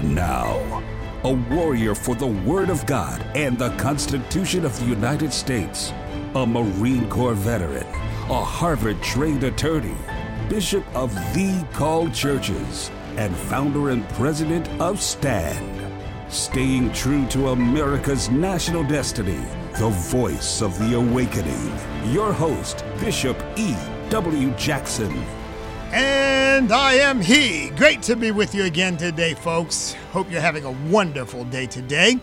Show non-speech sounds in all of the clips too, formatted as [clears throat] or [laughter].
And now, a warrior for the Word of God and the Constitution of the United States, a Marine Corps veteran, a Harvard trained attorney, Bishop of the Called Churches, and founder and president of STAND. Staying true to America's national destiny, the voice of the awakening. Your host, Bishop E. W. Jackson. And I am he. Great to be with you again today, folks. Hope you're having a wonderful day today.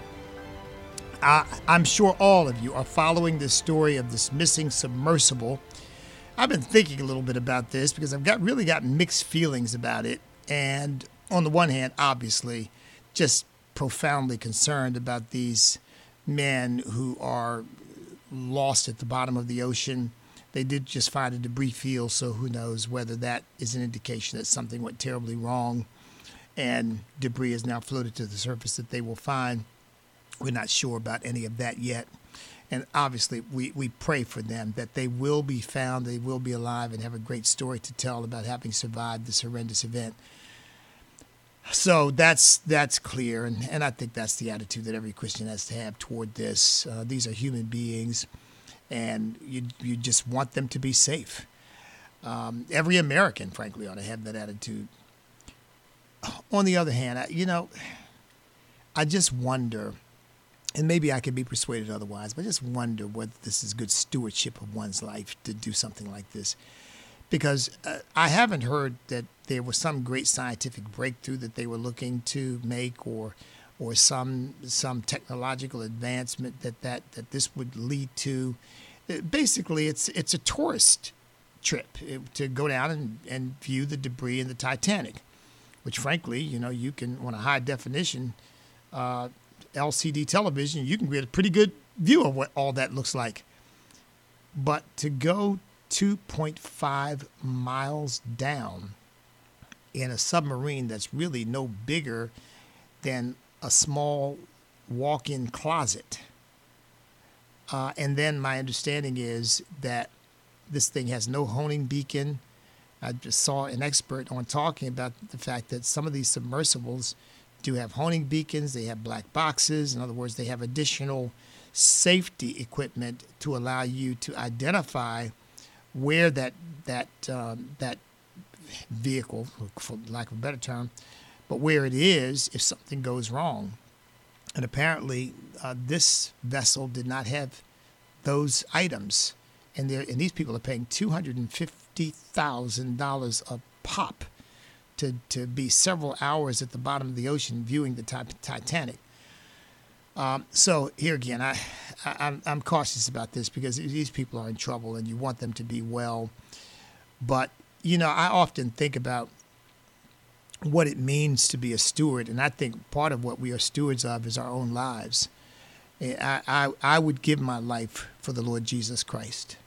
I'm sure all of you are following the story of this missing submersible. I've been thinking a little bit about this because I've got really got mixed feelings about it. And on the one hand, obviously, just profoundly concerned about these men who are lost at the bottom of the ocean they did just find a debris field, so who knows whether that is an indication that something went terribly wrong and debris has now floated to the surface that they will find. We're not sure about any of that yet. And obviously, we, we pray for them that they will be found, they will be alive, and have a great story to tell about having survived this horrendous event. So that's that's clear, and, and I think that's the attitude that every Christian has to have toward this. Uh, these are human beings and you you just want them to be safe. Um, every American, frankly, ought to have that attitude. On the other hand, I, you know, I just wonder, and maybe I could be persuaded otherwise, but I just wonder whether this is good stewardship of one's life to do something like this. Because uh, I haven't heard that there was some great scientific breakthrough that they were looking to make, or or some some technological advancement that, that, that this would lead to. Basically, it's it's a tourist trip to go down and, and view the debris in the Titanic, which frankly, you know, you can on a high definition uh, LCD television, you can get a pretty good view of what all that looks like. But to go 2.5 miles down in a submarine that's really no bigger than a small walk in closet. Uh, and then my understanding is that this thing has no homing beacon. I just saw an expert on talking about the fact that some of these submersibles do have homing beacons, they have black boxes. In other words, they have additional safety equipment to allow you to identify where that that um, that vehicle, for lack of a better term, but where it is if something goes wrong. And apparently, uh, this vessel did not have those items, and, and these people are paying two hundred and fifty thousand dollars a pop to to be several hours at the bottom of the ocean viewing the Titanic. Um, so here again, I, I I'm cautious about this because these people are in trouble, and you want them to be well. But you know, I often think about what it means to be a steward. And I think part of what we are stewards of is our own lives. I, I, I would give my life for the Lord Jesus Christ.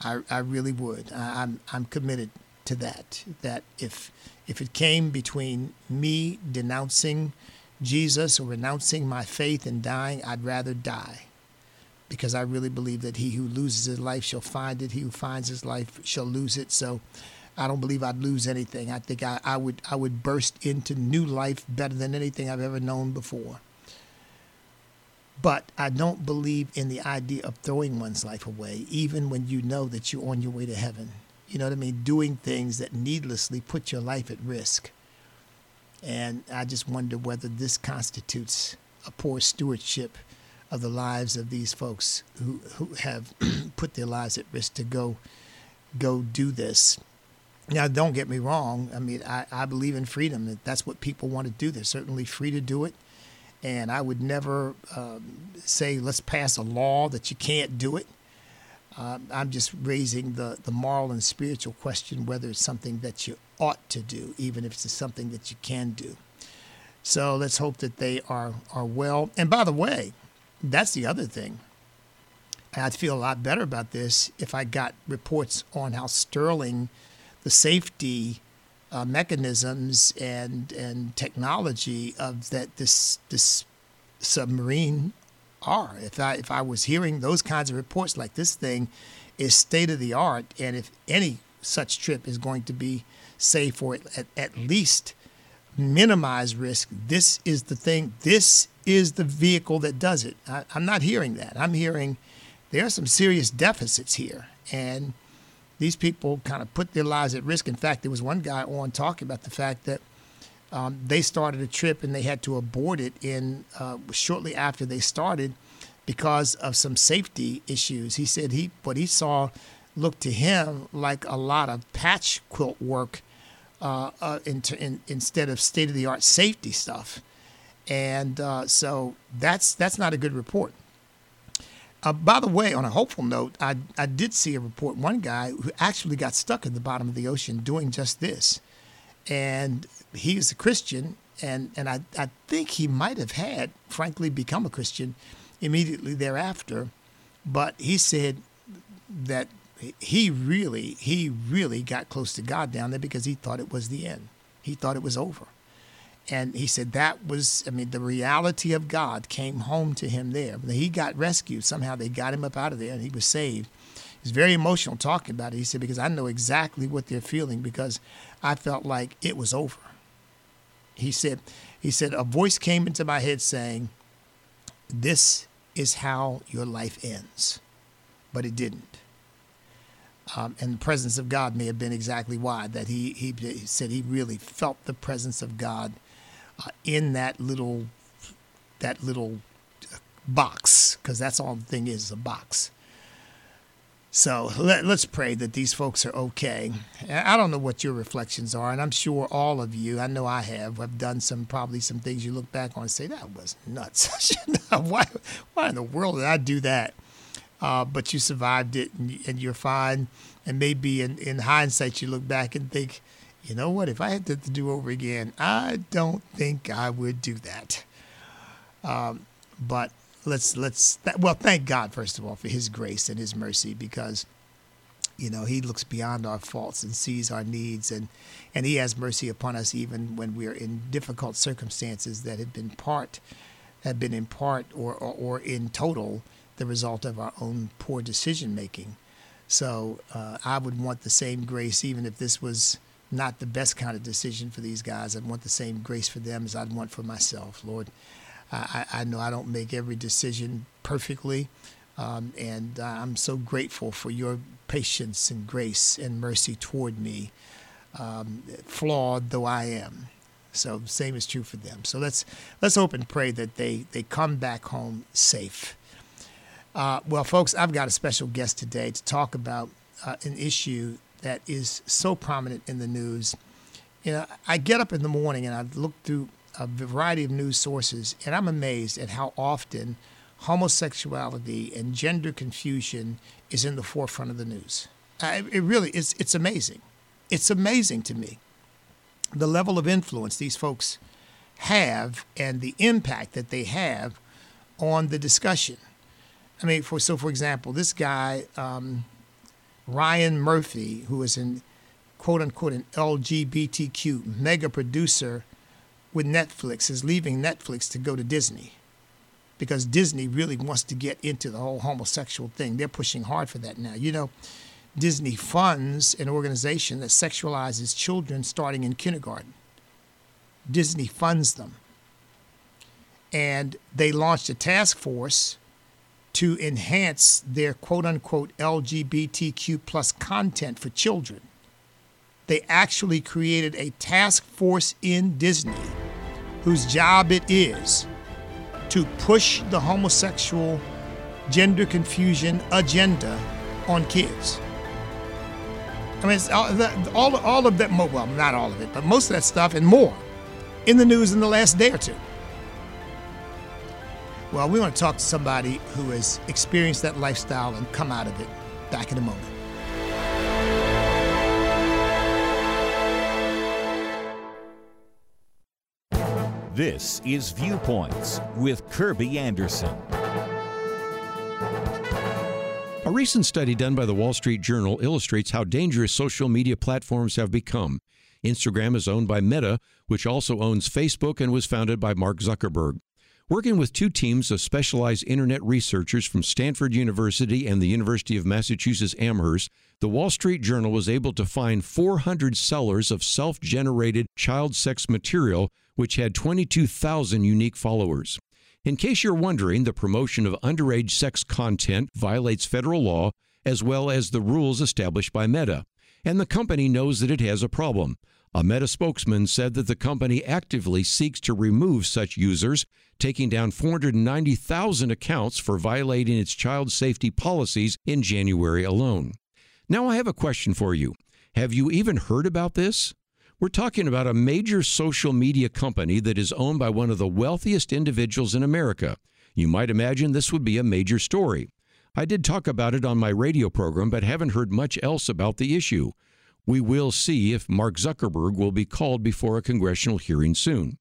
I, I really would. I, I'm, I'm committed to that. That if, if it came between me denouncing Jesus or renouncing my faith and dying, I'd rather die. Because I really believe that he who loses his life shall find it, he who finds his life shall lose it. So I don't believe I'd lose anything. I think I, I would I would burst into new life better than anything I've ever known before. But I don't believe in the idea of throwing one's life away, even when you know that you're on your way to heaven. You know what I mean? Doing things that needlessly put your life at risk. And I just wonder whether this constitutes a poor stewardship of the lives of these folks who, who have [clears throat] put their lives at risk to go go do this. Now, don't get me wrong. I mean, I, I believe in freedom. That's what people want to do. They're certainly free to do it. And I would never um, say, let's pass a law that you can't do it. Uh, I'm just raising the, the moral and spiritual question whether it's something that you ought to do, even if it's something that you can do. So let's hope that they are, are well. And by the way, that's the other thing. I'd feel a lot better about this if I got reports on how sterling the safety uh, mechanisms and and technology of that this this submarine are. If I if I was hearing those kinds of reports like this thing is state of the art, and if any such trip is going to be safe or at, at least minimize risk, this is the thing, this is the vehicle that does it. I, I'm not hearing that. I'm hearing there are some serious deficits here. And these people kind of put their lives at risk. In fact, there was one guy on talking about the fact that um, they started a trip and they had to abort it in uh, shortly after they started because of some safety issues. He said he what he saw looked to him like a lot of patch quilt work uh, uh, in, in, instead of state of the art safety stuff, and uh, so that's that's not a good report. Uh, by the way, on a hopeful note, I, I did see a report. One guy who actually got stuck in the bottom of the ocean doing just this, and he is a Christian, and and I I think he might have had, frankly, become a Christian immediately thereafter, but he said that he really he really got close to God down there because he thought it was the end. He thought it was over. And he said that was, I mean, the reality of God came home to him there. He got rescued. Somehow they got him up out of there and he was saved. He was very emotional talking about it. He said, because I know exactly what they're feeling because I felt like it was over. He said, he said, a voice came into my head saying, This is how your life ends. But it didn't. Um, and the presence of God may have been exactly why that he, he, he said he really felt the presence of God uh, in that little that little uh, box because that's all the thing is a box. So let, us pray that these folks are okay. I don't know what your reflections are, and I'm sure all of you, I know I have, have done some probably some things you look back on and say that was nuts. [laughs] why, why in the world did I do that? Uh, but you survived it, and, and you're fine. And maybe in, in hindsight, you look back and think, you know what? If I had to do over again, I don't think I would do that. Um, but let's let's well, thank God first of all for His grace and His mercy because you know He looks beyond our faults and sees our needs and and He has mercy upon us even when we're in difficult circumstances that have been part have been in part or or, or in total the result of our own poor decision making. So uh, I would want the same grace even if this was not the best kind of decision for these guys. I'd want the same grace for them as I'd want for myself. Lord, I, I know I don't make every decision perfectly, um, and I'm so grateful for your patience and grace and mercy toward me, um, flawed though I am. So same is true for them. So let's let's hope and pray that they they come back home safe. Uh, well, folks, I've got a special guest today to talk about uh, an issue that is so prominent in the news. You know, I get up in the morning and I look through a variety of news sources, and I'm amazed at how often homosexuality and gender confusion is in the forefront of the news. I, it really is. It's amazing. It's amazing to me the level of influence these folks have and the impact that they have on the discussion. I mean, for so for example, this guy um, Ryan Murphy, who is an quote unquote an LGBTQ mega producer with Netflix, is leaving Netflix to go to Disney because Disney really wants to get into the whole homosexual thing. They're pushing hard for that now. You know, Disney funds an organization that sexualizes children starting in kindergarten. Disney funds them. And they launched a task force to enhance their quote unquote LGBTQ plus content for children. They actually created a task force in Disney whose job it is to push the homosexual gender confusion agenda on kids. I mean, all, all, all of that, well, not all of it, but most of that stuff and more in the news in the last day or two. Well, we want to talk to somebody who has experienced that lifestyle and come out of it. Back in a moment. This is Viewpoints with Kirby Anderson. A recent study done by the Wall Street Journal illustrates how dangerous social media platforms have become. Instagram is owned by Meta, which also owns Facebook and was founded by Mark Zuckerberg. Working with two teams of specialized internet researchers from Stanford University and the University of Massachusetts Amherst, the Wall Street Journal was able to find 400 sellers of self generated child sex material, which had 22,000 unique followers. In case you're wondering, the promotion of underage sex content violates federal law as well as the rules established by Meta. And the company knows that it has a problem. A Meta spokesman said that the company actively seeks to remove such users, taking down 490,000 accounts for violating its child safety policies in January alone. Now, I have a question for you. Have you even heard about this? We're talking about a major social media company that is owned by one of the wealthiest individuals in America. You might imagine this would be a major story. I did talk about it on my radio program, but haven't heard much else about the issue. We will see if Mark Zuckerberg will be called before a congressional hearing soon.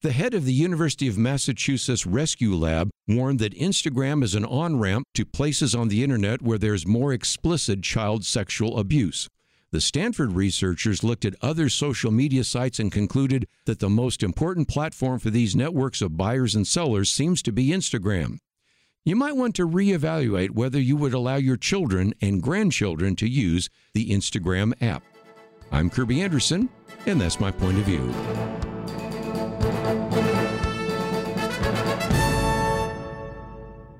The head of the University of Massachusetts Rescue Lab warned that Instagram is an on ramp to places on the internet where there's more explicit child sexual abuse. The Stanford researchers looked at other social media sites and concluded that the most important platform for these networks of buyers and sellers seems to be Instagram. You might want to reevaluate whether you would allow your children and grandchildren to use the Instagram app. I'm Kirby Anderson, and that's my point of view.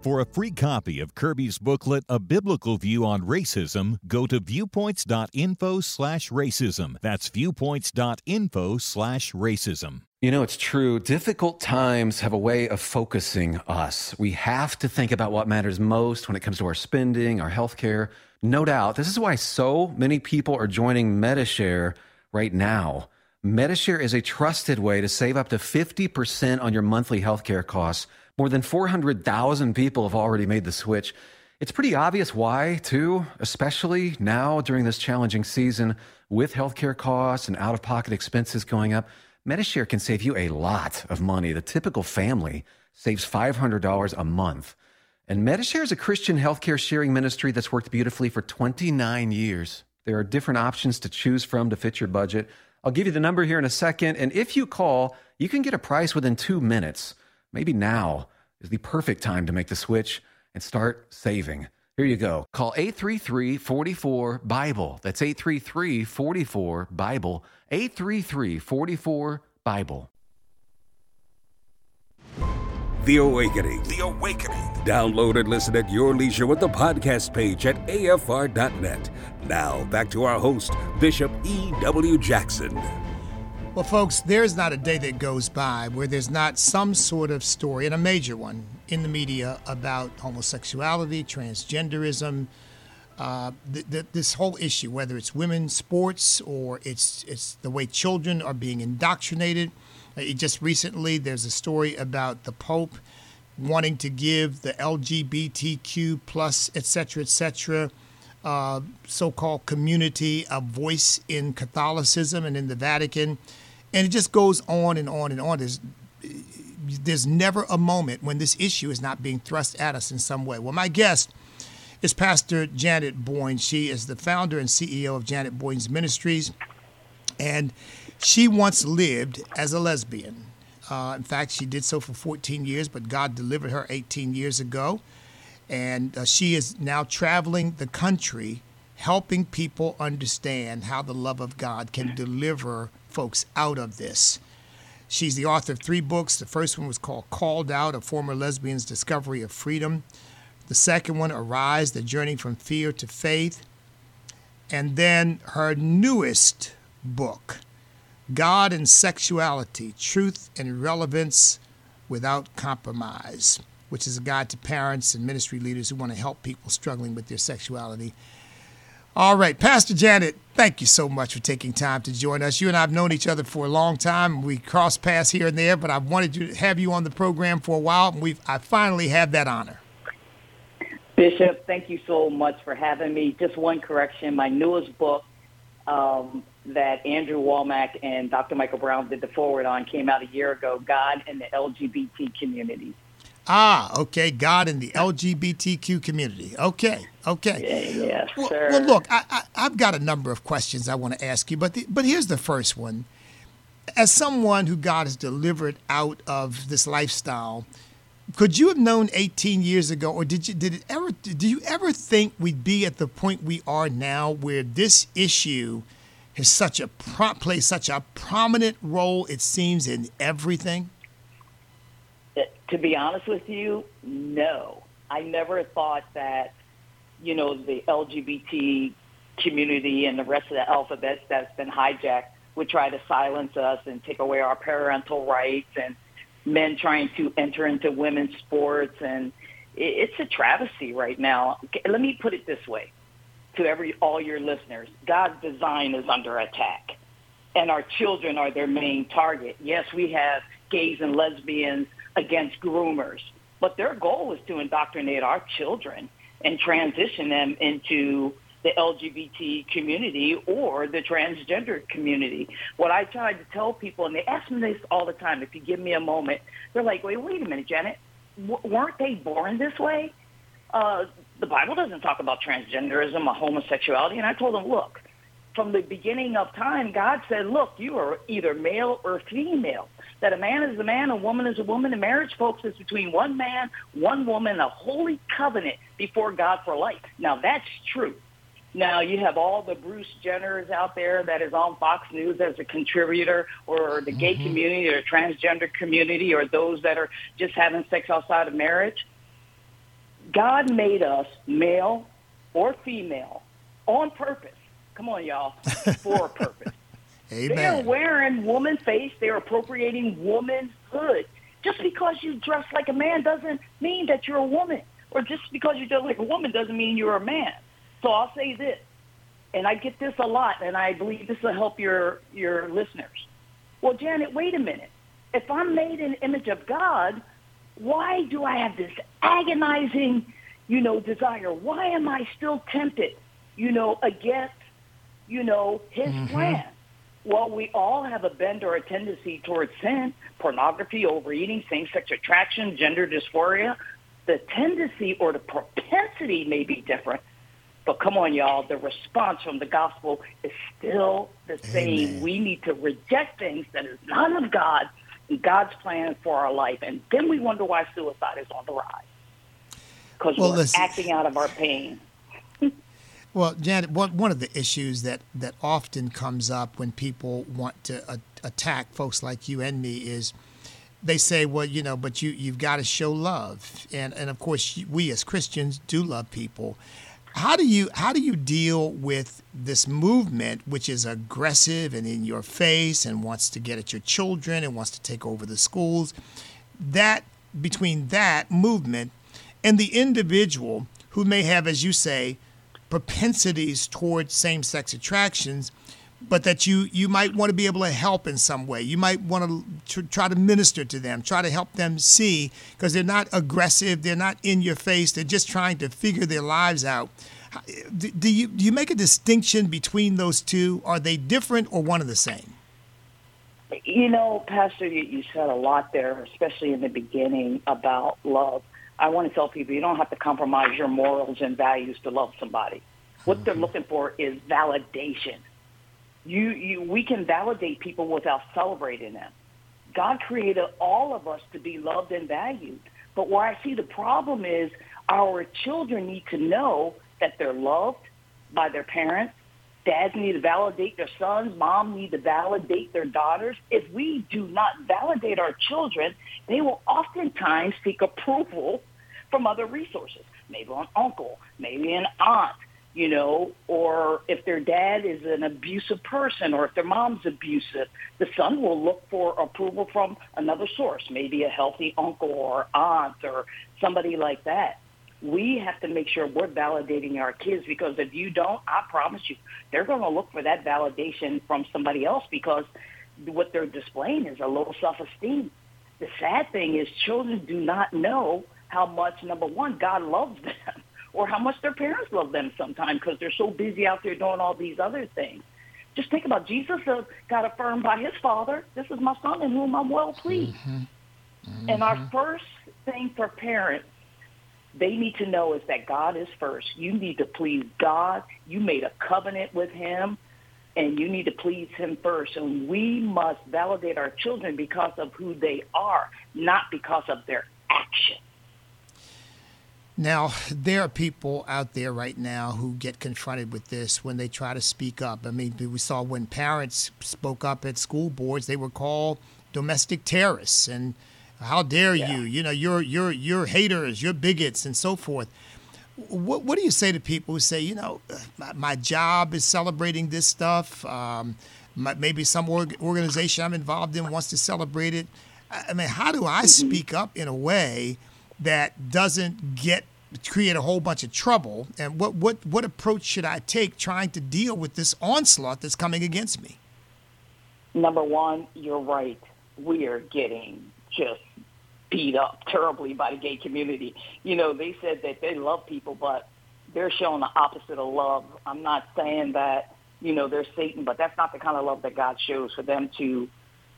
For a free copy of Kirby's booklet, A Biblical View on Racism, go to viewpoints.info slash racism. That's viewpoints.info slash racism. You know, it's true. Difficult times have a way of focusing us. We have to think about what matters most when it comes to our spending, our health care. No doubt. This is why so many people are joining Medi-Share right now. Medi-Share is a trusted way to save up to 50% on your monthly healthcare costs. More than 400,000 people have already made the switch. It's pretty obvious why, too, especially now during this challenging season with healthcare costs and out of pocket expenses going up. Medi-Share can save you a lot of money. The typical family saves $500 a month. And Medi-Share is a Christian healthcare sharing ministry that's worked beautifully for 29 years. There are different options to choose from to fit your budget. I'll give you the number here in a second. And if you call, you can get a price within two minutes. Maybe now is the perfect time to make the switch and start saving. Here you go. Call 833 44 Bible. That's 833 44 Bible. 833 44 Bible. The Awakening. The Awakening. Download and listen at your leisure with the podcast page at afr.net. Now, back to our host, Bishop E.W. Jackson. Well, folks, there's not a day that goes by where there's not some sort of story, and a major one, in the media about homosexuality, transgenderism, uh, th- th- this whole issue, whether it's women's sports or it's it's the way children are being indoctrinated. Uh, just recently, there's a story about the Pope wanting to give the LGBTQ plus, et cetera, et cetera, uh, so-called community a voice in Catholicism and in the Vatican, and it just goes on and on and on. There's there's never a moment when this issue is not being thrust at us in some way. Well, my guest is Pastor Janet Boynes. She is the founder and CEO of Janet Boynes Ministries, and she once lived as a lesbian. Uh, in fact, she did so for 14 years, but God delivered her 18 years ago. And uh, she is now traveling the country helping people understand how the love of God can deliver folks out of this. She's the author of three books. The first one was called Called Out, A Former Lesbian's Discovery of Freedom. The second one, Arise, The Journey from Fear to Faith. And then her newest book, God and Sexuality Truth and Relevance Without Compromise, which is a guide to parents and ministry leaders who want to help people struggling with their sexuality. All right, Pastor Janet, thank you so much for taking time to join us. You and I have known each other for a long time. We cross paths here and there, but I've wanted to have you on the program for a while, and we've I finally have that honor. Bishop, thank you so much for having me. Just one correction: my newest book um, that Andrew Wommack and Dr. Michael Brown did the foreword on came out a year ago. God and the LGBT community. Ah, okay. God in the LGBTQ community. Okay, okay. Yes, well, sir. well, look, I, I, have got a number of questions I want to ask you, but the, but here's the first one. As someone who God has delivered out of this lifestyle, could you have known 18 years ago, or did you did it ever? Did you ever think we'd be at the point we are now, where this issue has such a pro- plays such a prominent role? It seems in everything. To be honest with you, no. I never thought that, you know, the LGBT community and the rest of the alphabet that's been hijacked would try to silence us and take away our parental rights and men trying to enter into women's sports and it's a travesty right now. Let me put it this way to every all your listeners. God's design is under attack and our children are their main target. Yes, we have gays and lesbians against groomers, but their goal is to indoctrinate our children and transition them into the LGBT community or the transgender community. What I try to tell people, and they ask me this all the time, if you give me a moment, they're like, wait, wait a minute, Janet, w- weren't they born this way? Uh, the Bible doesn't talk about transgenderism or homosexuality. And I told them, look, from the beginning of time, God said, look, you are either male or female. That a man is a man, a woman is a woman. And marriage, folks, is between one man, one woman, a holy covenant before God for life. Now, that's true. Now you have all the Bruce Jenners out there that is on Fox News as a contributor, or the gay mm-hmm. community, or transgender community, or those that are just having sex outside of marriage. God made us male or female on purpose. Come on, y'all, [laughs] for a purpose. Amen. They're wearing woman face. They're appropriating womanhood. Just because you dress like a man doesn't mean that you're a woman, or just because you dress like a woman doesn't mean you're a man. So I'll say this, and I get this a lot, and I believe this will help your your listeners. Well, Janet, wait a minute. If I'm made in the image of God, why do I have this agonizing, you know, desire? Why am I still tempted, you know, against, you know, His mm-hmm. plan? Well, we all have a bend or a tendency towards sin, pornography, overeating, same-sex attraction, gender dysphoria. The tendency or the propensity may be different, but come on, y'all, the response from the gospel is still the same. Amen. We need to reject things that is not of God and God's plan for our life. And then we wonder why suicide is on the rise. Because well, we're listen. acting out of our pain. Well, Janet, one, of the issues that, that often comes up when people want to attack folks like you and me is they say, well, you know, but you, you've got to show love. And, and of course, we as Christians do love people. How do you how do you deal with this movement, which is aggressive and in your face, and wants to get at your children and wants to take over the schools? That between that movement and the individual who may have, as you say, propensities towards same-sex attractions but that you you might want to be able to help in some way. You might want to try to minister to them, try to help them see because they're not aggressive, they're not in your face, they're just trying to figure their lives out. Do you do you make a distinction between those two? Are they different or one and the same? You know, Pastor, you, you said a lot there, especially in the beginning about love. I want to tell people you don't have to compromise your morals and values to love somebody. What mm-hmm. they're looking for is validation you, you, we can validate people without celebrating them. God created all of us to be loved and valued. But where I see the problem is our children need to know that they're loved by their parents. Dads need to validate their sons. Mom need to validate their daughters. If we do not validate our children, they will oftentimes seek approval from other resources. Maybe an uncle, maybe an aunt, you know, or if their dad is an abusive person or if their mom's abusive, the son will look for approval from another source, maybe a healthy uncle or aunt or somebody like that. We have to make sure we're validating our kids because if you don't, I promise you, they're going to look for that validation from somebody else because what they're displaying is a low self-esteem. The sad thing is children do not know how much, number one, God loves them [laughs] or how much their parents love them sometimes because they're so busy out there doing all these other things. Just think about Jesus got affirmed by his father. This is my son in whom I'm well pleased. Mm-hmm. Mm-hmm. And our first thing for parents, they need to know is that God is first. You need to please God. You made a covenant with him and you need to please him first. And we must validate our children because of who they are, not because of their actions. Now, there are people out there right now who get confronted with this when they try to speak up. I mean, we saw when parents spoke up at school boards, they were called domestic terrorists and how dare yeah. you? You know, you're you're you're haters, you're bigots, and so forth. What what do you say to people who say, you know, my, my job is celebrating this stuff? Um, my, maybe some org- organization I'm involved in wants to celebrate it. I mean, how do I mm-hmm. speak up in a way? that doesn't get create a whole bunch of trouble? And what what what approach should I take trying to deal with this onslaught that's coming against me? Number one, you're right. We are getting just beat up terribly by the gay community. You know, they said that they love people, but they're showing the opposite of love. I'm not saying that, you know, they're Satan, but that's not the kind of love that God shows for them to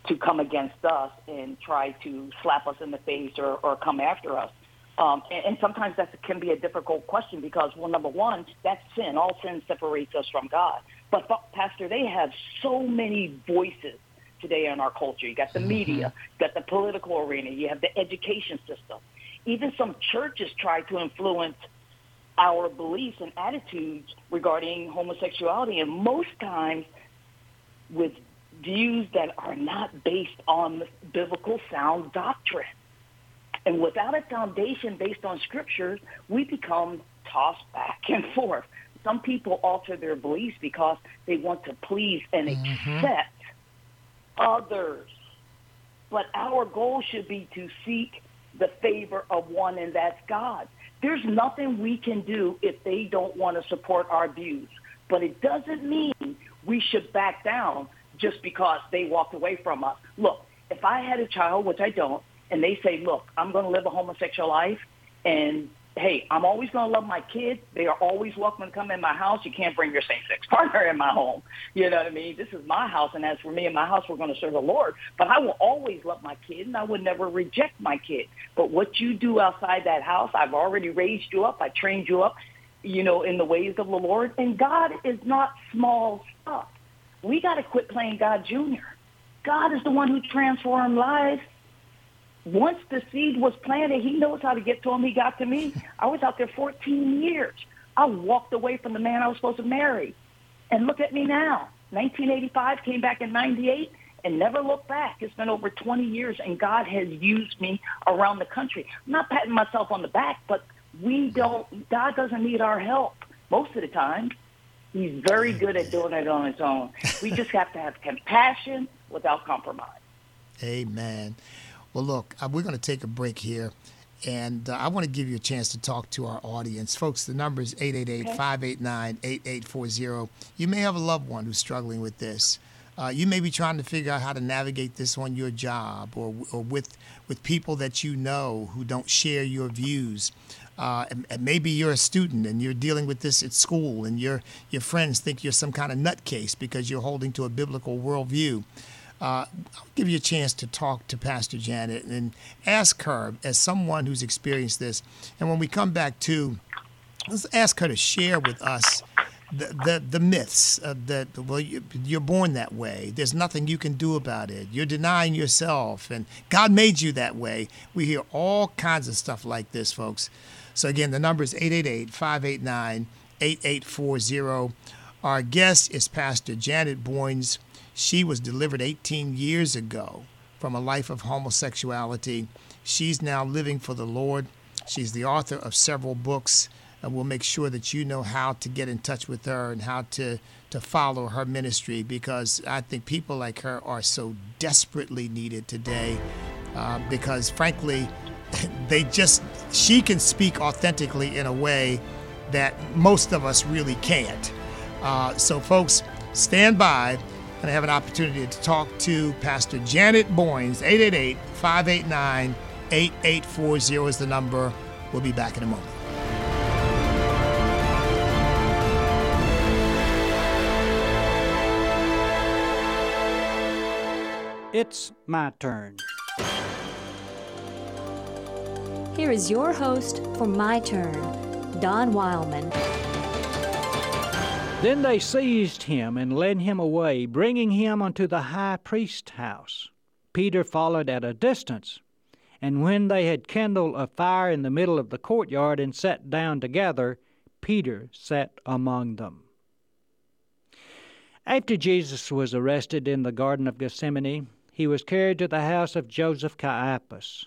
to come against us and try to slap us in the face or, or come after us. Um, and, and sometimes that can be a difficult question because, well, number one, that's sin. All sin separates us from God. But, Pastor, they have so many voices today in our culture. You got the mm-hmm. media, you got the political arena, you have the education system. Even some churches try to influence our beliefs and attitudes regarding homosexuality, and most times with views that are not based on biblical sound doctrine. And without a foundation based on scriptures, we become tossed back and forth. Some people alter their beliefs because they want to please and mm-hmm. accept others. But our goal should be to seek the favor of one, and that's God. There's nothing we can do if they don't want to support our views. But it doesn't mean we should back down just because they walked away from us. Look, if I had a child, which I don't, and they say, look, I'm going to live a homosexual life, and hey, I'm always going to love my kids. They are always welcome to come in my house. You can't bring your same-sex [laughs] partner in my home. You know what I mean? This is my house, and as for me and my house, we're going to serve the Lord. But I will always love my kid, and I would never reject my kid. But what you do outside that house, I've already raised you up. I trained you up, you know, in the ways of the Lord. And God is not small stuff. We got to quit playing God Jr. God is the one who transformed lives. Once the seed was planted, he knows how to get to him. He got to me. I was out there 14 years. I walked away from the man I was supposed to marry. And look at me now. 1985 came back in 98 and never looked back. It's been over 20 years and God has used me around the country. I'm not patting myself on the back, but we don't, God doesn't need our help most of the time. He's very good at doing it on his own. We just have to have compassion without compromise. Amen. Well, look, uh, we're going to take a break here. And uh, I want to give you a chance to talk to our audience. Folks, the number is 888 589 8840. You may have a loved one who's struggling with this. Uh, you may be trying to figure out how to navigate this on your job or, or with, with people that you know who don't share your views. Uh, and, and, maybe you're a student and you're dealing with this at school, and your your friends think you're some kind of nutcase because you're holding to a biblical worldview. Uh, I'll give you a chance to talk to Pastor Janet and ask her, as someone who's experienced this, and when we come back to, let's ask her to share with us the the, the myths that well you, you're born that way. There's nothing you can do about it. You're denying yourself, and God made you that way. We hear all kinds of stuff like this, folks. So again, the number is 888-589-8840. Our guest is Pastor Janet Boynes. She was delivered 18 years ago from a life of homosexuality. She's now living for the Lord. She's the author of several books, and we'll make sure that you know how to get in touch with her and how to, to follow her ministry because I think people like her are so desperately needed today. Uh, because frankly, [laughs] they just she can speak authentically in a way that most of us really can't. Uh, so, folks, stand by and I have an opportunity to talk to Pastor Janet Boynes. 888 589 8840 is the number. We'll be back in a moment. It's my turn. Here is your host for My Turn, Don Wildman. Then they seized him and led him away, bringing him unto the high priest's house. Peter followed at a distance, And when they had kindled a fire in the middle of the courtyard and sat down together, Peter sat among them. After Jesus was arrested in the Garden of Gethsemane, he was carried to the house of Joseph Caiaphas.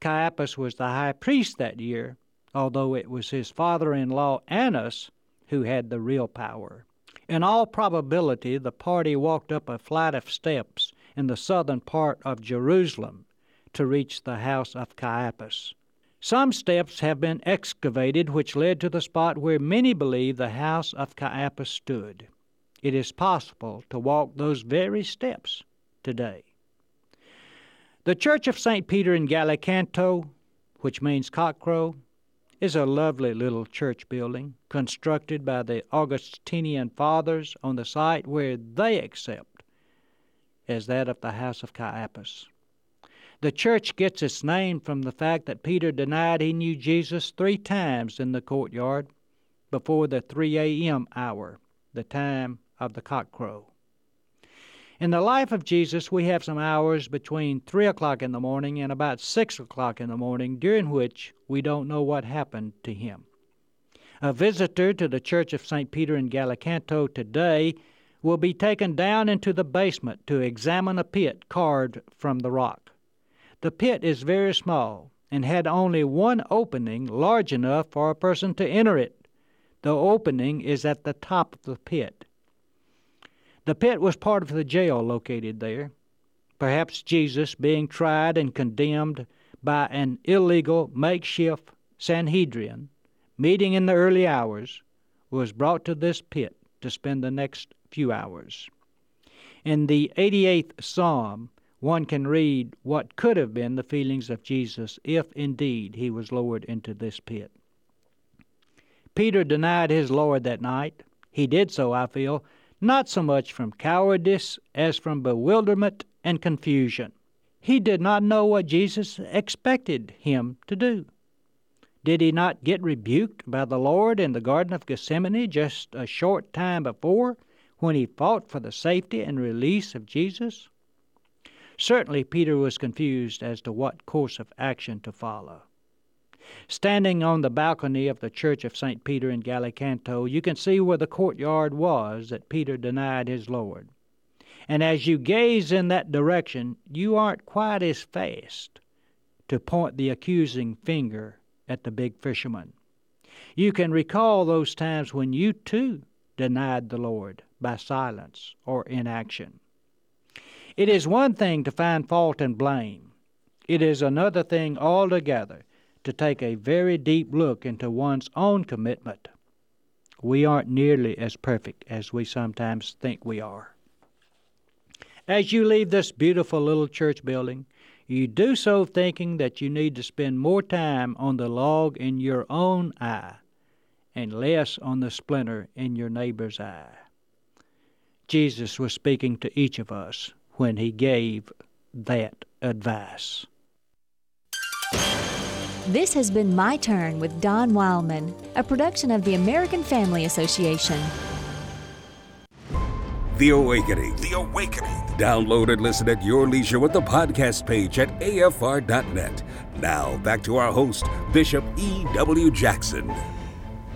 Caiaphas was the high priest that year, although it was his father in law Annas who had the real power. In all probability, the party walked up a flight of steps in the southern part of Jerusalem to reach the house of Caiaphas. Some steps have been excavated which led to the spot where many believe the house of Caiaphas stood it is possible to walk those very steps today. The Church of St. Peter in Gallicantu, which means cockcrow, is a lovely little church building constructed by the Augustinian fathers on the site where they accept as that of the house of Caiaphas. The church gets its name from the fact that Peter denied he knew Jesus three times in the courtyard before the 3 a.m. hour, the time of the cockcrow. In the life of Jesus, we have some hours between 3 o'clock in the morning and about 6 o'clock in the morning during which we don't know what happened to him. A visitor to the Church of St. Peter in Gallicantu today will be taken down into the basement to examine a pit carved from the rock. The pit is very small and had only one opening large enough for a person to enter it. The opening is at the top of the pit. The pit was part of the jail located there. Perhaps Jesus, being tried and condemned by an illegal makeshift Sanhedrin, meeting in the early hours, was brought to this pit to spend the next few hours. In the 88th Psalm, one can read what could have been the feelings of Jesus if indeed he was lowered into this pit. Peter denied his Lord that night. He did so, I feel, not so much from cowardice as from bewilderment and confusion. He did not know what Jesus expected him to do. Did he not get rebuked by the Lord in the Garden of Gethsemane just a short time before when he fought for the safety and release of Jesus? Certainly, Peter was confused as to what course of action to follow. Standing on the balcony of the Church of St. Peter in Gallicantu, you can see where the courtyard was that Peter denied his Lord. And as you gaze in that direction, you aren't quite as fast to point the accusing finger at the big fisherman. You can recall those times when you too denied the Lord by silence or inaction. It is one thing to find fault and blame, it is another thing altogether to take a very deep look into one's own commitment. We aren't nearly as perfect as we sometimes think we are. As you leave this beautiful little church building, you do so thinking that you need to spend more time on the log in your own eye and less on the splinter in your neighbor's eye. Jesus was speaking to each of us when he gave that advice. This has been My Turn with Don Wildman, a production of the American Family Association. The Awakening. The Awakening. Download and listen at your leisure with the podcast page at afr.net. Now, back to our host, Bishop E.W. Jackson.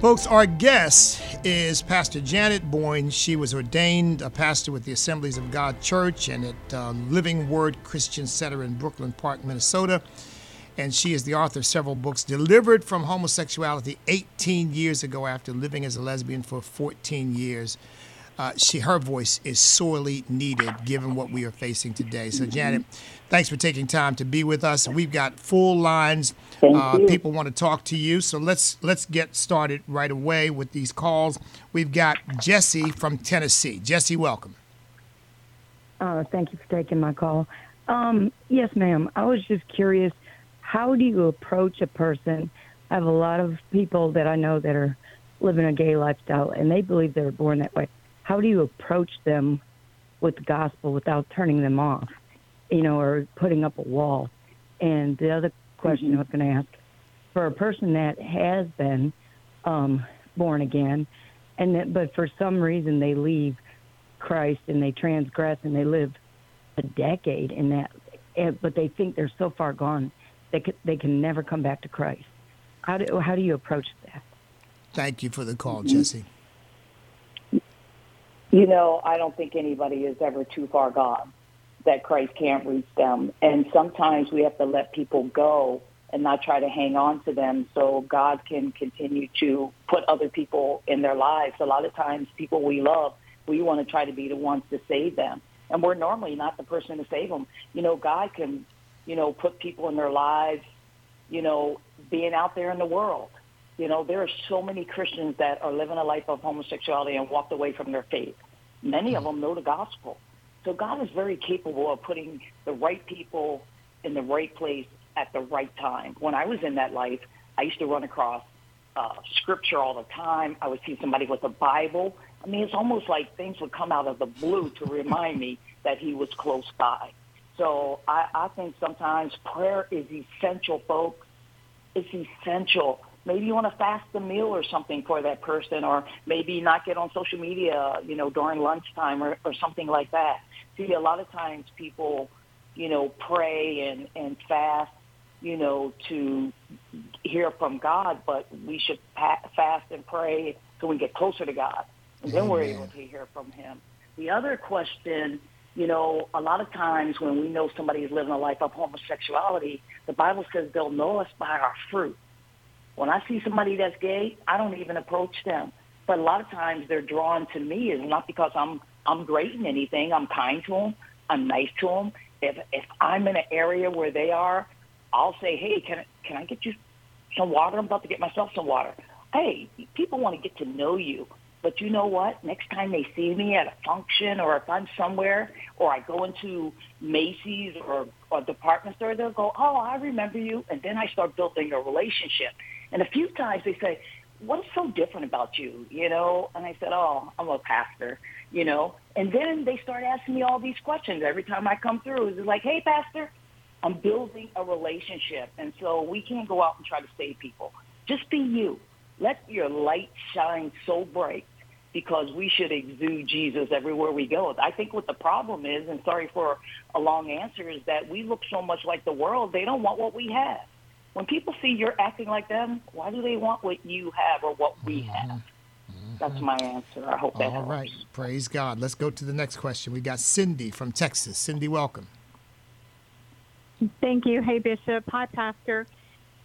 Folks, our guest is Pastor Janet Boyne. She was ordained a pastor with the Assemblies of God Church and at uh, Living Word Christian Center in Brooklyn Park, Minnesota and she is the author of several books delivered from homosexuality 18 years ago after living as a lesbian for 14 years. Uh, she her voice is sorely needed given what we are facing today. So janet thanks for taking time to be with us. We've got full lines. Uh, people want to talk to you. So let's let's get started right away with these calls. We've got jesse from tennessee. Jesse welcome. Uh, thank you for taking my call. Um, yes ma'am. I was just curious how do you approach a person? I have a lot of people that I know that are living a gay lifestyle and they believe they were born that way. How do you approach them with the gospel without turning them off, you know, or putting up a wall? And the other question mm-hmm. I was going to ask for a person that has been um, born again, and that, but for some reason they leave Christ and they transgress and they live a decade in that, but they think they're so far gone they can, they can never come back to Christ. How do how do you approach that? Thank you for the call, Jesse. You know, I don't think anybody is ever too far gone that Christ can't reach them. And sometimes we have to let people go and not try to hang on to them so God can continue to put other people in their lives. A lot of times people we love, we want to try to be the ones to save them. And we're normally not the person to save them. You know, God can, you know, put people in their lives, you know, being out there in the world. You know, there are so many Christians that are living a life of homosexuality and walked away from their faith. Many of them know the gospel. So God is very capable of putting the right people in the right place at the right time. When I was in that life, I used to run across uh, scripture all the time. I would see somebody with a Bible. I mean, it's almost like things would come out of the blue to remind me that he was close by. So I, I think sometimes prayer is essential, folks. It's essential. Maybe you want to fast a meal or something for that person, or maybe not get on social media, you know, during lunchtime or, or something like that. See, a lot of times people, you know, pray and, and fast, you know, to hear from God, but we should pa- fast and pray so we get closer to God. And then we're able to hear from him. The other question, you know, a lot of times when we know somebody is living a life of homosexuality, the Bible says they'll know us by our fruit. When I see somebody that's gay, I don't even approach them. But a lot of times they're drawn to me is not because I'm I'm great in anything. I'm kind to them. I'm nice to them. If if I'm in an area where they are, I'll say, hey, can can I get you some water? I'm about to get myself some water. Hey, people want to get to know you. But you know what? Next time they see me at a function or if I'm somewhere or I go into Macy's or a department store, they'll go, oh, I remember you. And then I start building a relationship. And a few times they say, what's so different about you? You know? And I said, oh, I'm a pastor, you know? And then they start asking me all these questions every time I come through. It's like, hey, pastor, I'm building a relationship. And so we can't go out and try to save people. Just be you. Let your light shine so bright because we should exude Jesus everywhere we go. I think what the problem is, and sorry for a long answer, is that we look so much like the world, they don't want what we have. When people see you're acting like them, why do they want what you have or what we have? Mm-hmm. That's my answer. I hope that All helps. right. Praise God. Let's go to the next question. We got Cindy from Texas. Cindy, welcome. Thank you. Hey, Bishop. Hi, Pastor.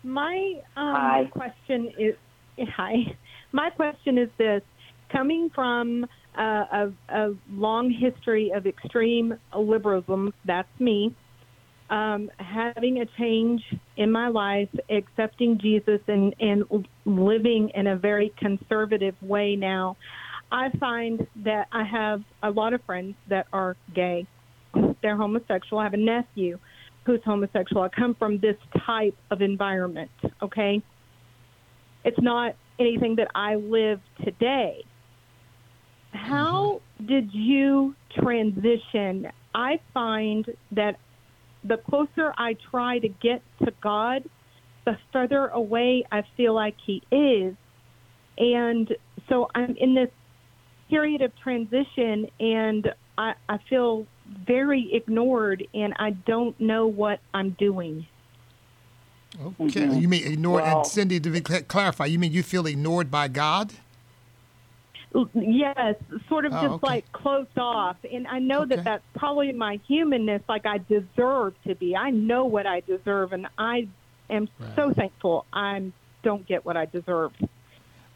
My um, Hi. question is [laughs] hi. My question is this: coming from a, a long history of extreme liberalism, that's me. Um, having a change in my life, accepting Jesus, and, and living in a very conservative way now, I find that I have a lot of friends that are gay. They're homosexual. I have a nephew who's homosexual. I come from this type of environment, okay? It's not anything that I live today. How did you transition? I find that the closer I try to get to God, the further away I feel like He is. And so I'm in this period of transition and I, I feel very ignored and I don't know what I'm doing. Okay. Mhm. You mean ignored? Well- and Cindy, to clarify, you mean you feel ignored by God? Yes, sort of Oh, just okay. like closed off. And I know Okay. that that's probably my humanness, like I deserve to be. I know what I deserve, and I am so thankful I don't get what I deserve.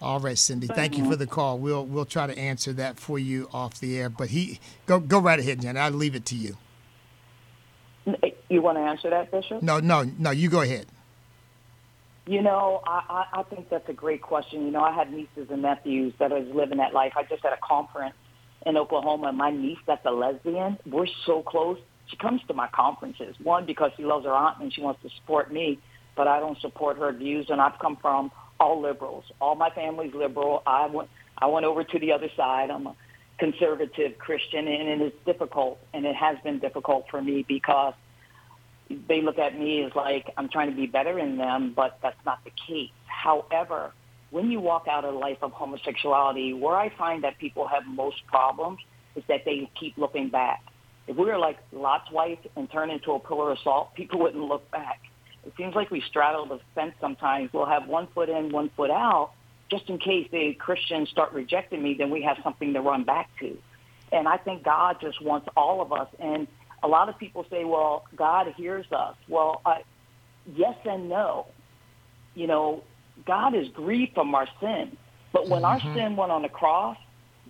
All right, Cindy. Thank you for the call. We'll we'll try to answer that for you off the air. But he go go right ahead, Jen. I'll leave it to you. You want to answer that, Bishop? No, no, no. You go ahead. You know, I, I, I think that's a great question. You know, I have nieces and nephews that are living that life. I just had a conference in Oklahoma, and my niece that's a lesbian, we're so close. She comes to my conferences, one, because she loves her aunt and she wants to support me, but I don't support her views, and I've come from all liberals. All my family's liberal. I went, I went over to the other side. I'm a conservative Christian, and it is difficult, and it has been difficult for me because they look at me as like I'm trying to be better than them, but that's not the case. However, when you walk out of a life of homosexuality, where I find that people have most problems is that they keep looking back. If we were like Lot's wife and turned into a pillar of salt, [laughs] people wouldn't look back. it seems like we straddle the fence sometimes. We'll have one foot in, one foot out, just in case the Christians start rejecting me, then we have something to run back to. And I think God just wants all of us. And a lot of people say, well, God hears us. Well, I, yes and no. You know, God is grieved from our sin. But when mm-hmm. our sin went on the cross,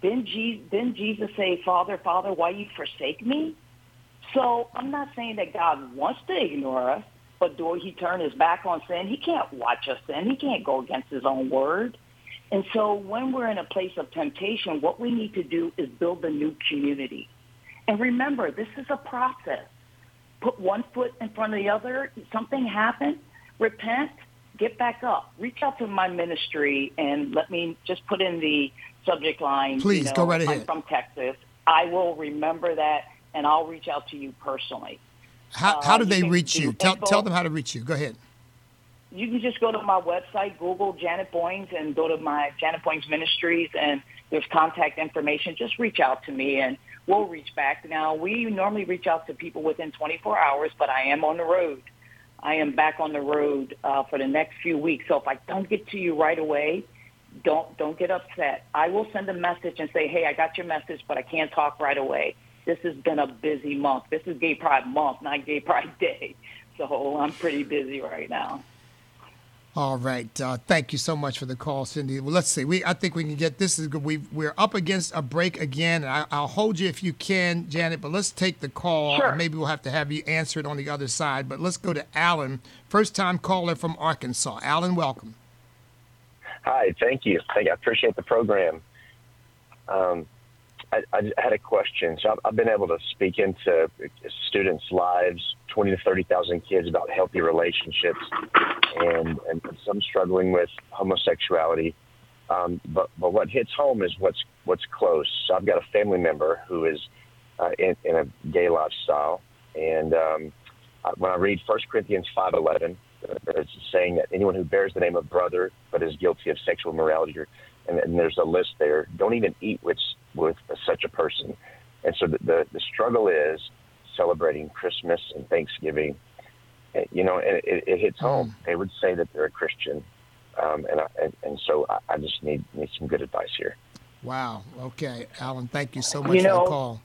then Jesus, then Jesus say, Father, Father, why you forsake me? So I'm not saying that God wants to ignore us, but do he turn his back on sin? He can't watch us sin. He can't go against his own word. And so when we're in a place of temptation, what we need to do is build a new community. And remember, this is a process. Put one foot in front of the other. Something happened. Repent. Get back up. Reach out to my ministry and let me just put in the subject line. Please you know, go right ahead. I'm from Texas. I will remember that and I'll reach out to you personally. How, how do uh, they reach you? Tell, tell them how to reach you. Go ahead. You can just go to my website, Google Janet Boynes, and go to my Janet Boynes Ministries, and there's contact information. Just reach out to me, and we'll reach back. Now, we normally reach out to people within 24 hours, but I am on the road. I am back on the road uh, for the next few weeks. So if I don't get to you right away, don't don't get upset. I will send a message and say, "Hey, I got your message, but I can't talk right away." this has been a busy month. This is Gay Pride Month, not Gay Pride [laughs] Day. So I'm pretty busy right now. All right. Uh, thank you so much for the call, Cindy. Well, let's see. We I think we can get this is good. We we're up against a break again. I, will hold you if you can, Janet. But let's take the call. Sure. Maybe we'll have to have you answer it on the other side. But let's go to Alan, first time caller from Arkansas. Alan, welcome. Hi. Thank you. Thank you. I appreciate the program. Um, I, I had a question. So I've, I've been able to speak into students' lives, 20 to 30,000 kids about healthy relationships and, and some struggling with homosexuality. Um, but, but what hits home is what's, what's close. So I've got a family member who is uh, in, in a gay lifestyle. And um, when I read 1 Corinthians 5.11, it's saying that anyone who bears the name of brother but is guilty of sexual immorality or and, and there's a list there. Don't even eat with with such a person. And so the, the, the struggle is celebrating Christmas and Thanksgiving. You know, and it, it hits home. Mm. They would say that they're a Christian, um, and, I, and and so I, I just need need some good advice here. Wow. Okay, Alan. Thank you so much you know, for the call.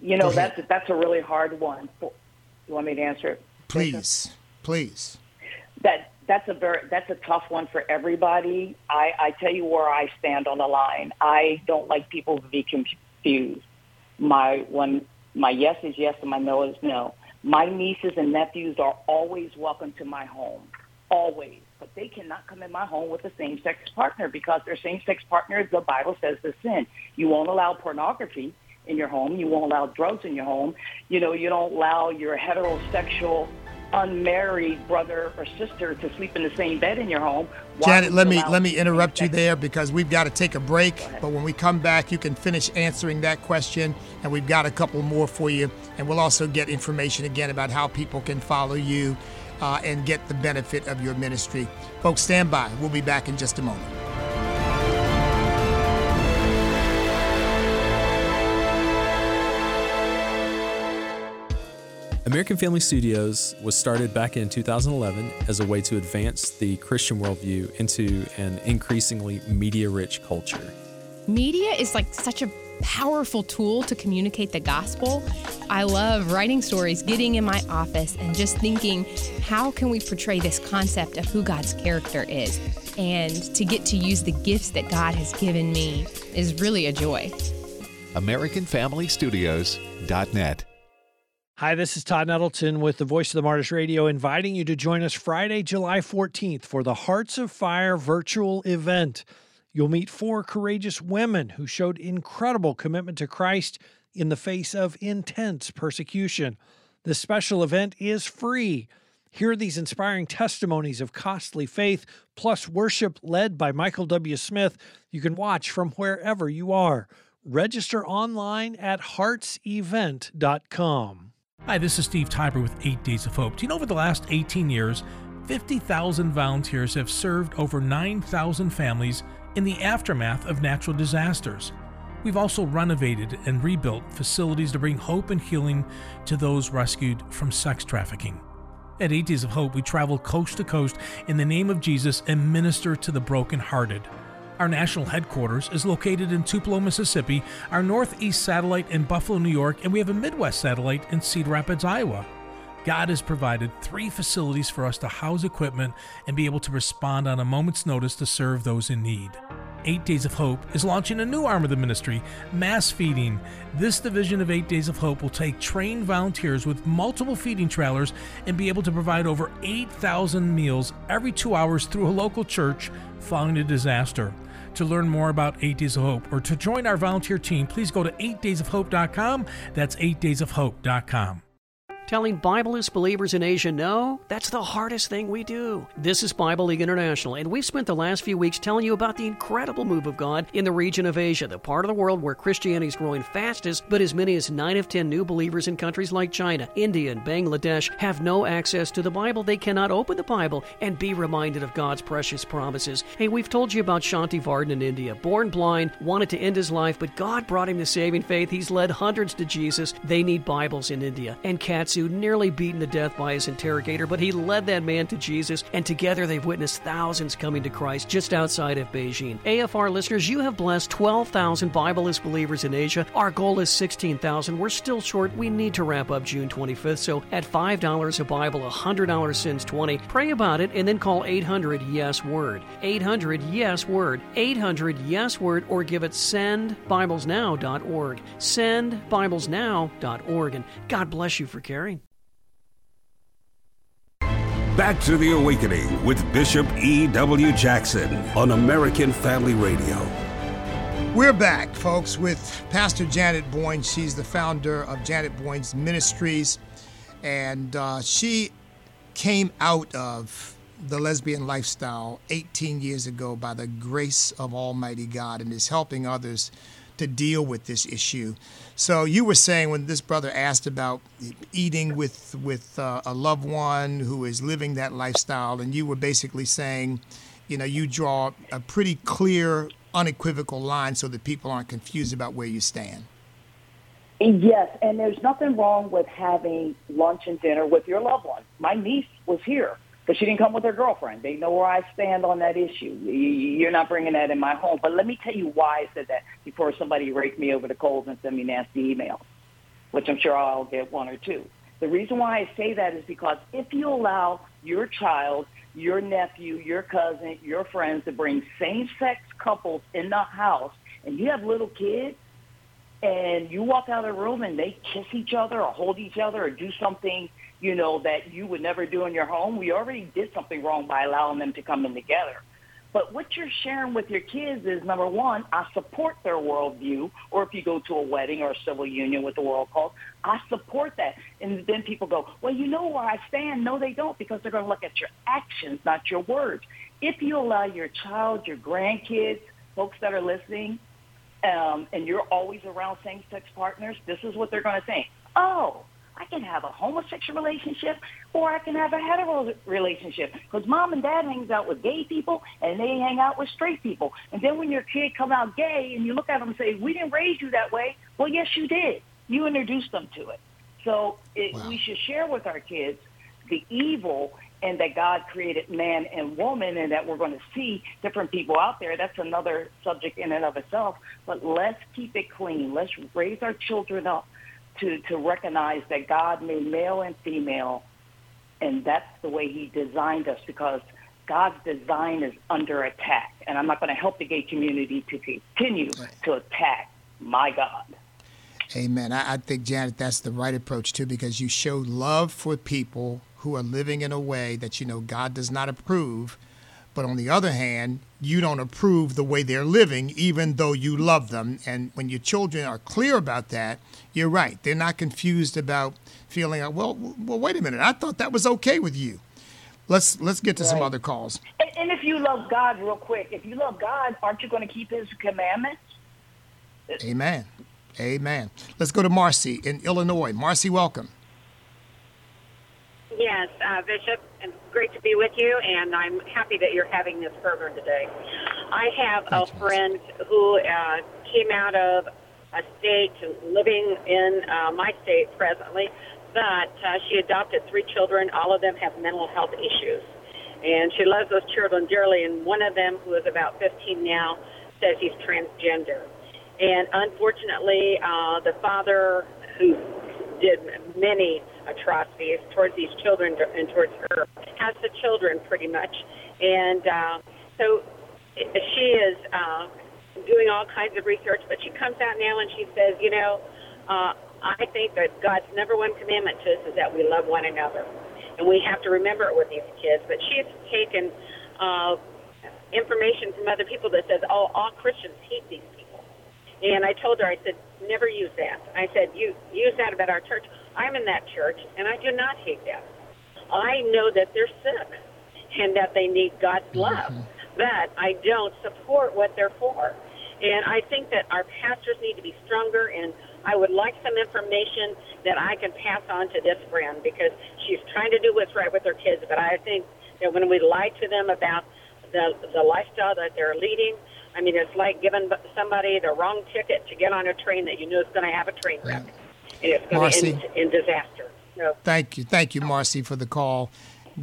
You know that's that's a really hard one. You want me to answer it? Please, please. That that's a very that's a tough one for everybody. I, I tell you where I stand on the line. I don't like people to be confused. My when my yes is yes and my no is no. My nieces and nephews are always welcome to my home, always. But they cannot come in my home with a same-sex partner because their same-sex partner, the Bible says, is sin. You won't allow pornography in your home. You won't allow drugs in your home. You know, you don't allow your heterosexual unmarried brother or sister to sleep in the same bed in your home. Janet, let me let me interrupt you there because we've got to take a break. But when we come back, you can finish answering that question, and we've got a couple more for you, and we'll also get information again about how people can follow you uh, and get the benefit of your ministry. Folks, stand by. We'll be back in just a moment. American Family Studios was started back in 2011 as a way to advance the Christian worldview into an increasingly media rich culture. Media is like such a powerful tool to communicate the gospel. I love writing stories, getting in my office, and just thinking, how can we portray this concept of who God's character is? And to get to use the gifts that God has given me is really a joy. AmericanFamilyStudios.net Hi, this is Todd Nettleton with the Voice of the Martyrs Radio, inviting you to join us Friday, July 14th for the Hearts of Fire virtual event. You'll meet four courageous women who showed incredible commitment to Christ in the face of intense persecution. This special event is free. Hear these inspiring testimonies of costly faith, plus worship led by Michael W. Smith. You can watch from wherever you are. Register online at heartsevent.com. Hi, this is Steve Tybor with 8 Days of Hope. Do you know over the last 18 years, 50,000 volunteers have served over 9,000 families in the aftermath of natural disasters? We've also renovated and rebuilt facilities to bring hope and healing to those rescued from sex trafficking. At Eight Days of Hope, we travel coast to coast in the name of Jesus and minister to the brokenhearted. Our national headquarters is located in Tupelo, Mississippi, our Northeast satellite in Buffalo, New York, and we have a Midwest satellite in Cedar Rapids, Iowa. God has provided three facilities for us to house equipment and be able to respond on a moment's notice to serve those in need. Eight Days of Hope is launching a new arm of the ministry, Mass Feeding. This division of Eight Days of Hope will take trained volunteers with multiple feeding trailers and be able to provide over 8,000 meals every two hours through a local church following a disaster. To learn more about 8 Days of Hope or to join our volunteer team, please go to 8daysofhope.com. That's 8daysofhope.com. Telling Bibleless believers in Asia no, that's the hardest thing we do. This is Bible League International, and we've spent the last few weeks telling you about the incredible move of God in the region of Asia, the part of the world where Christianity is growing fastest, but as many as 9 of 10 new believers in countries like China, India, and Bangladesh have no access to the Bible. They cannot open the Bible and be reminded of God's precious promises. Hey, we've told you about Shanti Varden in India. Born blind, wanted to end his life, but God brought him to saving faith. He's led hundreds to Jesus. They need Bibles in India. And Nearly beaten to death by his interrogator, but he led that man to Jesus, and together they've witnessed thousands coming to Christ just outside of Beijing. AFR listeners, you have blessed 12,000 Bibleless believers in Asia. Our goal is 16,000. We're still short. We need to wrap up June 25th, so at $5 a Bible, $100 since 20, pray about it and then call 800 Yes Word. 800 Yes Word. 800 Yes Word, or give it sendbiblesnow.org. Sendbiblesnow.org. And God bless you for caring. Back to the Awakening with Bishop E.W. Jackson on American Family Radio. We're back, folks, with Pastor Janet Boynes. She's the founder of Janet Boynes Ministries, and uh, she came out of the lesbian lifestyle 18 years ago by the grace of Almighty God and is helping others to deal with this issue. So you were saying when this brother asked about eating with with uh, a loved one who is living that lifestyle, and you were basically saying, you know, you draw a pretty clear, unequivocal line so that people aren't confused about where you stand. Yes, and there's nothing wrong with having lunch and dinner with your loved one. My niece was here but she didn't come with her girlfriend. They know where I stand on that issue. You're not bringing that in my home. But let me tell you why I said that before somebody raked me over the coals and send me nasty emails, which I'm sure I'll get one or two. The reason why I say that is because if you allow your child, your nephew, your cousin, your friends to bring same-sex couples in the house, and you have little kids, and you walk out of the room and they kiss each other or hold each other or do something you know, that you would never do in your home. We already did something wrong by allowing them to come in together. But what you're sharing with your kids is number one, I support their worldview, or if you go to a wedding or a civil union with the world cult, I support that. And then people go, well, you know where I stand. No, they don't, because they're going to look at your actions, not your words. If you allow your child, your grandkids, folks that are listening, um, and you're always around same-sex partners, this is what they're going to think. Oh, I can have a homosexual relationship or I can have a hetero relationship because mom and dad hangs out with gay people and they hang out with straight people. And then when your kid come out gay and you look at them and say, we didn't raise you that way. Well, yes, you did. You introduced them to it. So it, wow. we should share with our kids the evil and that God created man and woman and that we're going to see different people out there. That's another subject in and of itself. But let's keep it clean. Let's raise our children up to, to recognize that God made male and female, and that's the way he designed us because God's design is under attack. And I'm not going to help the gay community to continue right. to attack my God. Amen. I, I think, Janet, that's the right approach too, because you show love for people who are living in a way that you know God does not approve but on the other hand, you don't approve the way they're living, even though you love them. And when your children are clear about that, you're right. They're not confused about feeling, well, well, wait a minute. I thought that was okay with you. Let's let's get to right. some other calls. And, and if you love God, real quick, if you love God, aren't you going to keep His commandments? Amen. Amen. Let's go to Marcy in Illinois. Marcy, welcome. Yes, uh, Bishop, and great to be with you, and I'm happy that you're having this program today. I have Thanks, a friend who uh, came out of a state living in uh, my state presently but uh, she adopted three children. All of them have mental health issues. And she loves those children dearly. And one of them, who is about 15 now, says he's transgender. And unfortunately, uh, the father, who did many atrocities towards these children and towards her, has the children pretty much. And uh, so she is uh, doing all kinds of research, but she comes out now and she says, you know, uh, I think that God's number one commandment to us is that we love one another. And we have to remember it with these kids. But she's taken uh, information from other people that says, oh, all Christians hate these people. And I told her, I said, never use that. I said, you use that about our church. I'm in that church, and I do not hate them. I know that they're sick and that they need God's love, mm-hmm. but I don't support what they're for. And I think that our pastors need to be stronger, and I would like some information that I can pass on to this friend because she's trying to do what's right with her kids. But I think that when we lie to them about the the lifestyle that they're leading, I mean, it's like giving somebody the wrong ticket to get on a train that you know is going to have a train wreck, and it's going to end in disaster. So, thank you, thank you, Marcy, for the call.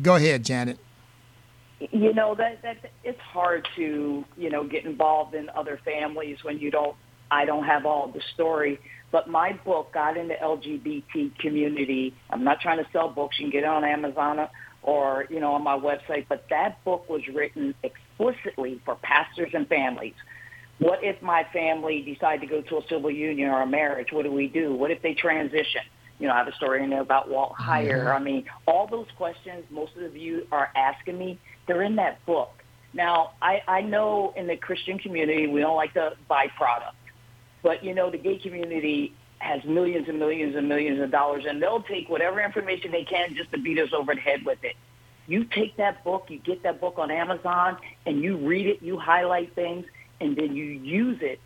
Go ahead, Janet. You know that that it's hard to you know get involved in other families when you don't. I don't have all the story, but my book got in the LGBT community. I'm not trying to sell books. You can get it on Amazon or you know on my website. But that book was written explicitly for pastors and families. What if my family decide to go to a civil union or a marriage? What do we do? What if they transition? You know, I have a story in there about Walt Heyer. Mm-hmm. I mean, all those questions most of you are asking me, they're in that book. Now, I, I know in the Christian community we don't like the byproduct, but you know the gay community has millions and millions and millions of dollars, and they'll take whatever information they can just to beat us over the head with it. You take that book, you get that book on Amazon, and you read it, you highlight things, and then you use it,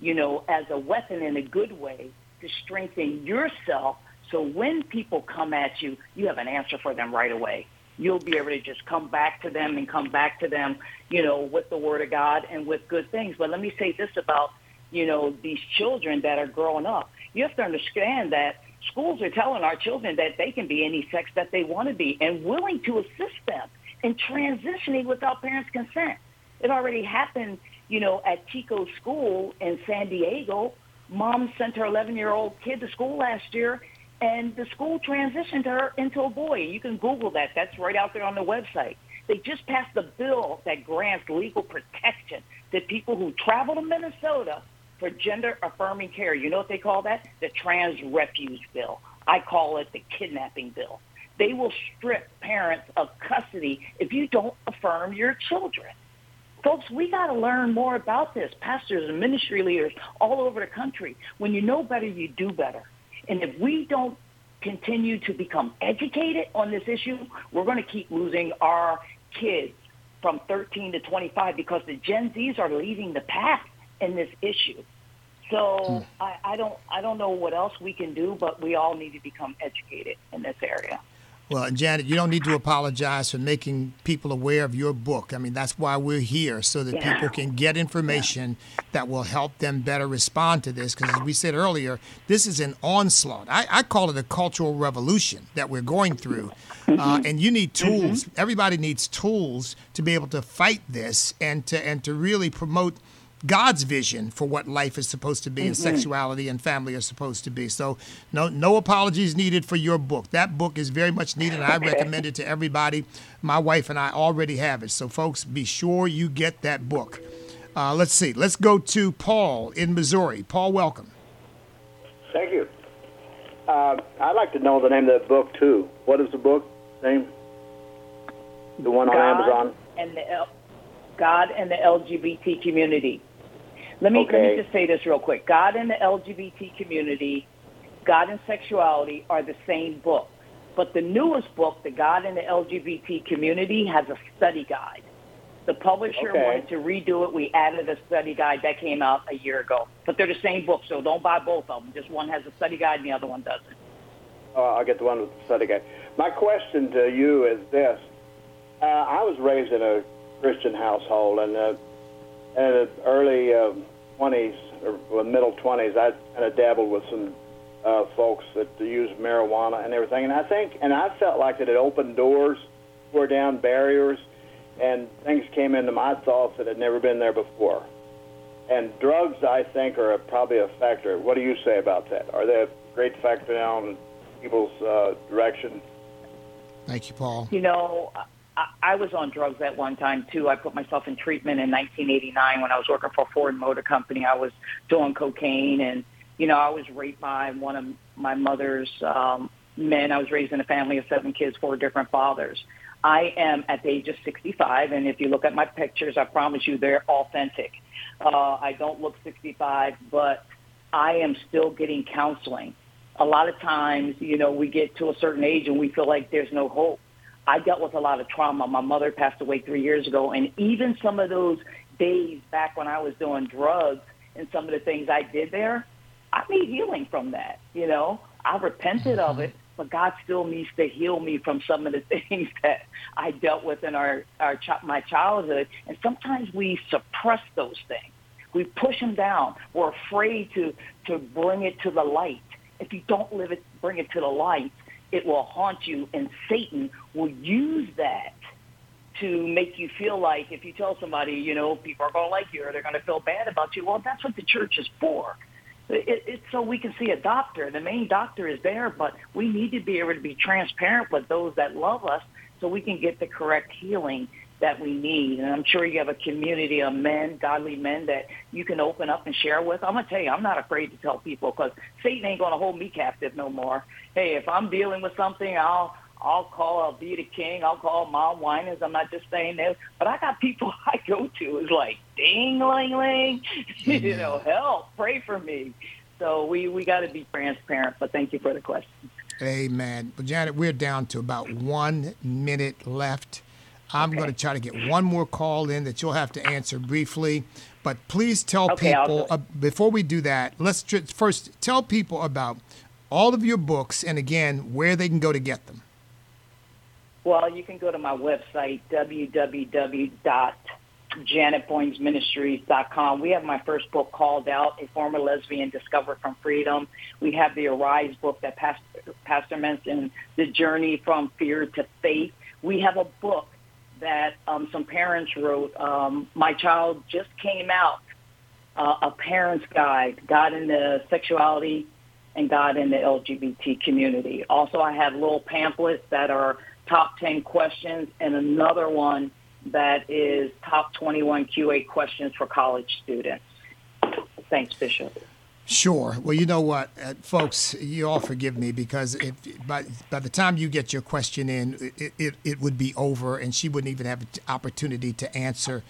you know, as a weapon in a good way to strengthen yourself. So when people come at you, you have an answer for them right away. You'll be able to just come back to them and come back to them, you know, with the Word of God and with good things. But let me say this about, you know, these children that are growing up you have to understand that schools are telling our children that they can be any sex that they want to be and willing to assist them in transitioning without parents' consent. It already happened, you know, at Tico school in San Diego. Mom sent her 11-year-old kid to school last year, and the school transitioned her into a boy. You can Google that. That's right out there on the website. They just passed a bill that grants legal protection to people who travel to Minnesota for gender affirming care. You know what they call that? The trans refuge bill. I call it the kidnapping bill. They will strip parents of custody if you don't affirm your children. Folks, we got to learn more about this. Pastors and ministry leaders all over the country. When you know better, you do better. And if we don't continue to become educated on this issue, we're going to keep losing our kids from 13 to 25 because the Gen Zs are leading the pack in this issue. So hmm. I, I don't I don't know what else we can do, but we all need to become educated in this area. Well, Janet, you don't need to apologize for making people aware of your book. I mean, that's why we're here, so that yeah. people can get information yeah. that will help them better respond to this. Because as we said earlier, this is an onslaught. I, I call it a cultural revolution that we're going through. Mm-hmm. Uh, and you need tools. Mm-hmm. Everybody needs tools to be able to fight this and to and to really promote – God's vision for what life is supposed to be mm-hmm. and sexuality and family are supposed to be. So no no apologies needed for your book. That book is very much needed. I recommend it to everybody. My wife and I already have it. So folks, be sure you get that book. Uh, let's see. Let's go to Paul in Missouri. Paul, welcome. Thank you. Uh, I'd like to know the name of that book too. What is the book name? The one God on Amazon. And the L- God and the LGBT community. Let me, okay. let me just say this real quick. God and the LGBT community, God and sexuality are the same book. But the newest book, The God and the LGBT Community, has a study guide. The publisher okay. wanted to redo it. We added a study guide that came out a year ago. But they're the same book, so don't buy both of them. Just one has a study guide and the other one doesn't. Uh, I'll get the one with the study guide. My question to you is this. Uh, I was raised in a Christian household, and uh, in the early uh, 20s or middle 20s, I kind of dabbled with some uh, folks that use marijuana and everything. And I think, and I felt like that it opened doors, tore down barriers, and things came into my thoughts that had never been there before. And drugs, I think, are a, probably a factor. What do you say about that? Are they a great factor now in people's uh, direction? Thank you, Paul. You know, I, was on drugs at one time too. I put myself in treatment in 1989 when I was working for a Ford Motor Company. I was doing cocaine, and you know, I was raped by one of my mother's um, men. I was raised in a family of seven kids, four different fathers. I am at the age of 65, and if you look at my pictures, I promise you they're authentic. Uh, I don't look 65, but I am still getting counseling. A lot of times, you know, we get to a certain age and we feel like there's no hope. I dealt with a lot of trauma. My mother passed away three years ago, and even some of those days back when I was doing drugs and some of the things I did there, I need healing from that. You know, I repented of it, mm-hmm. but God still needs to heal me from some of the [laughs] things that I dealt with in our our my childhood. And sometimes we suppress those things. We push them down. We're afraid to to bring it to the light. If you don't live it, bring it to the light, it will haunt you, and Satan will use that to make you feel like if you tell somebody, you know, people are going to like you or they're going to feel bad about you. Well, that's what the church is for. It, it's so we can see a doctor. The main doctor is there, but we need to be able to be transparent with those that love us so we can get the correct healing that we need. And I'm sure you have a community of men, godly men that you can open up and share with. I'm going to tell you, I'm not afraid to tell people because Satan ain't going to hold me captive no more. Hey, if I'm dealing with something, I'll I'll call I'll be the king. I'll call mom whiners. I'm not just saying this, but I got people [laughs] I go to. It's like ding ling ling, [laughs] you mm-hmm. know, help, pray for me. So we we got to be transparent. But thank you for the question. Amen. Well, Janet, we're down to about one minute left. I'm okay. going to try to get one more call in that you'll have to answer briefly. But please tell okay, people uh, before we do that. Let's just first tell people about all of your books and again where they can go to get them. Well, you can go to my website www.janetboynesministries.com. We have my first book called out, A Former Lesbian Discovered from Freedom. We have the Arise book that Pastor, Pastor mentioned, The Journey from Fear to Faith. We have a book that um, some parents wrote. Um, my child just came out, uh, a parent's guide, God in the sexuality and God in the LGBT community. Also, I have little pamphlets that are top 10 questions and another one that is top 21 QA questions for college students. Thanks, Bishop. Sure. Well, you know what, uh, folks, you all forgive me because if by, by the time you get your question in, it, it, it would be over and she wouldn't even have an opportunity to answer.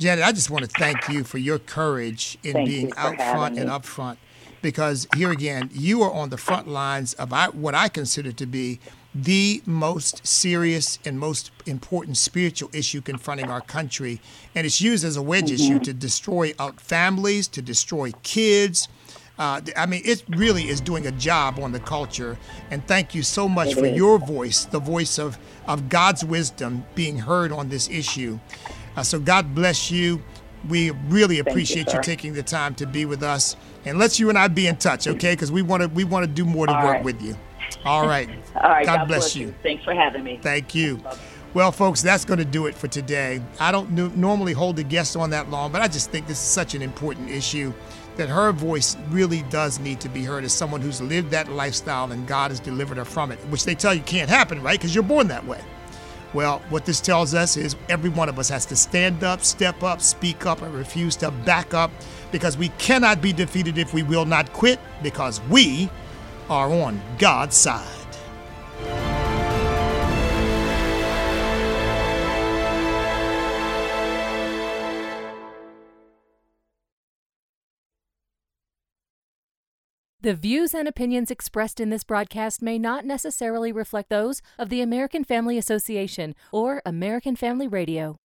Janet, I just want to thank you for your courage in thank being out front and up front because here again, you are on the front lines of what I consider to be the most serious and most important spiritual issue confronting our country. And it's used as a wedge mm-hmm. issue to destroy families, to destroy kids. Uh, I mean, it really is doing a job on the culture. And thank you so much for your voice, the voice of, of God's wisdom being heard on this issue. Uh, so God bless you. We really appreciate you, you, taking the time to be with us. And let's you and I be in touch, okay? Because we want to we want to do more to All work right. with you. All right. [laughs] All right. God, God bless, bless you. you. Thanks for having me. Thank you. Well, folks, that's going to do it for today. I don't normally hold the guests on that long, but I just think this is such an important issue that her voice really does need to be heard as someone who's lived that lifestyle and God has delivered her from it, which they tell you can't happen, right? Because you're born that way. Well, what this tells us is every one of us has to stand up, step up, speak up, and refuse to back up because we cannot be defeated if we will not quit because we are on God's side. The views and opinions expressed in this broadcast may not necessarily reflect those of the American Family Association or American Family Radio.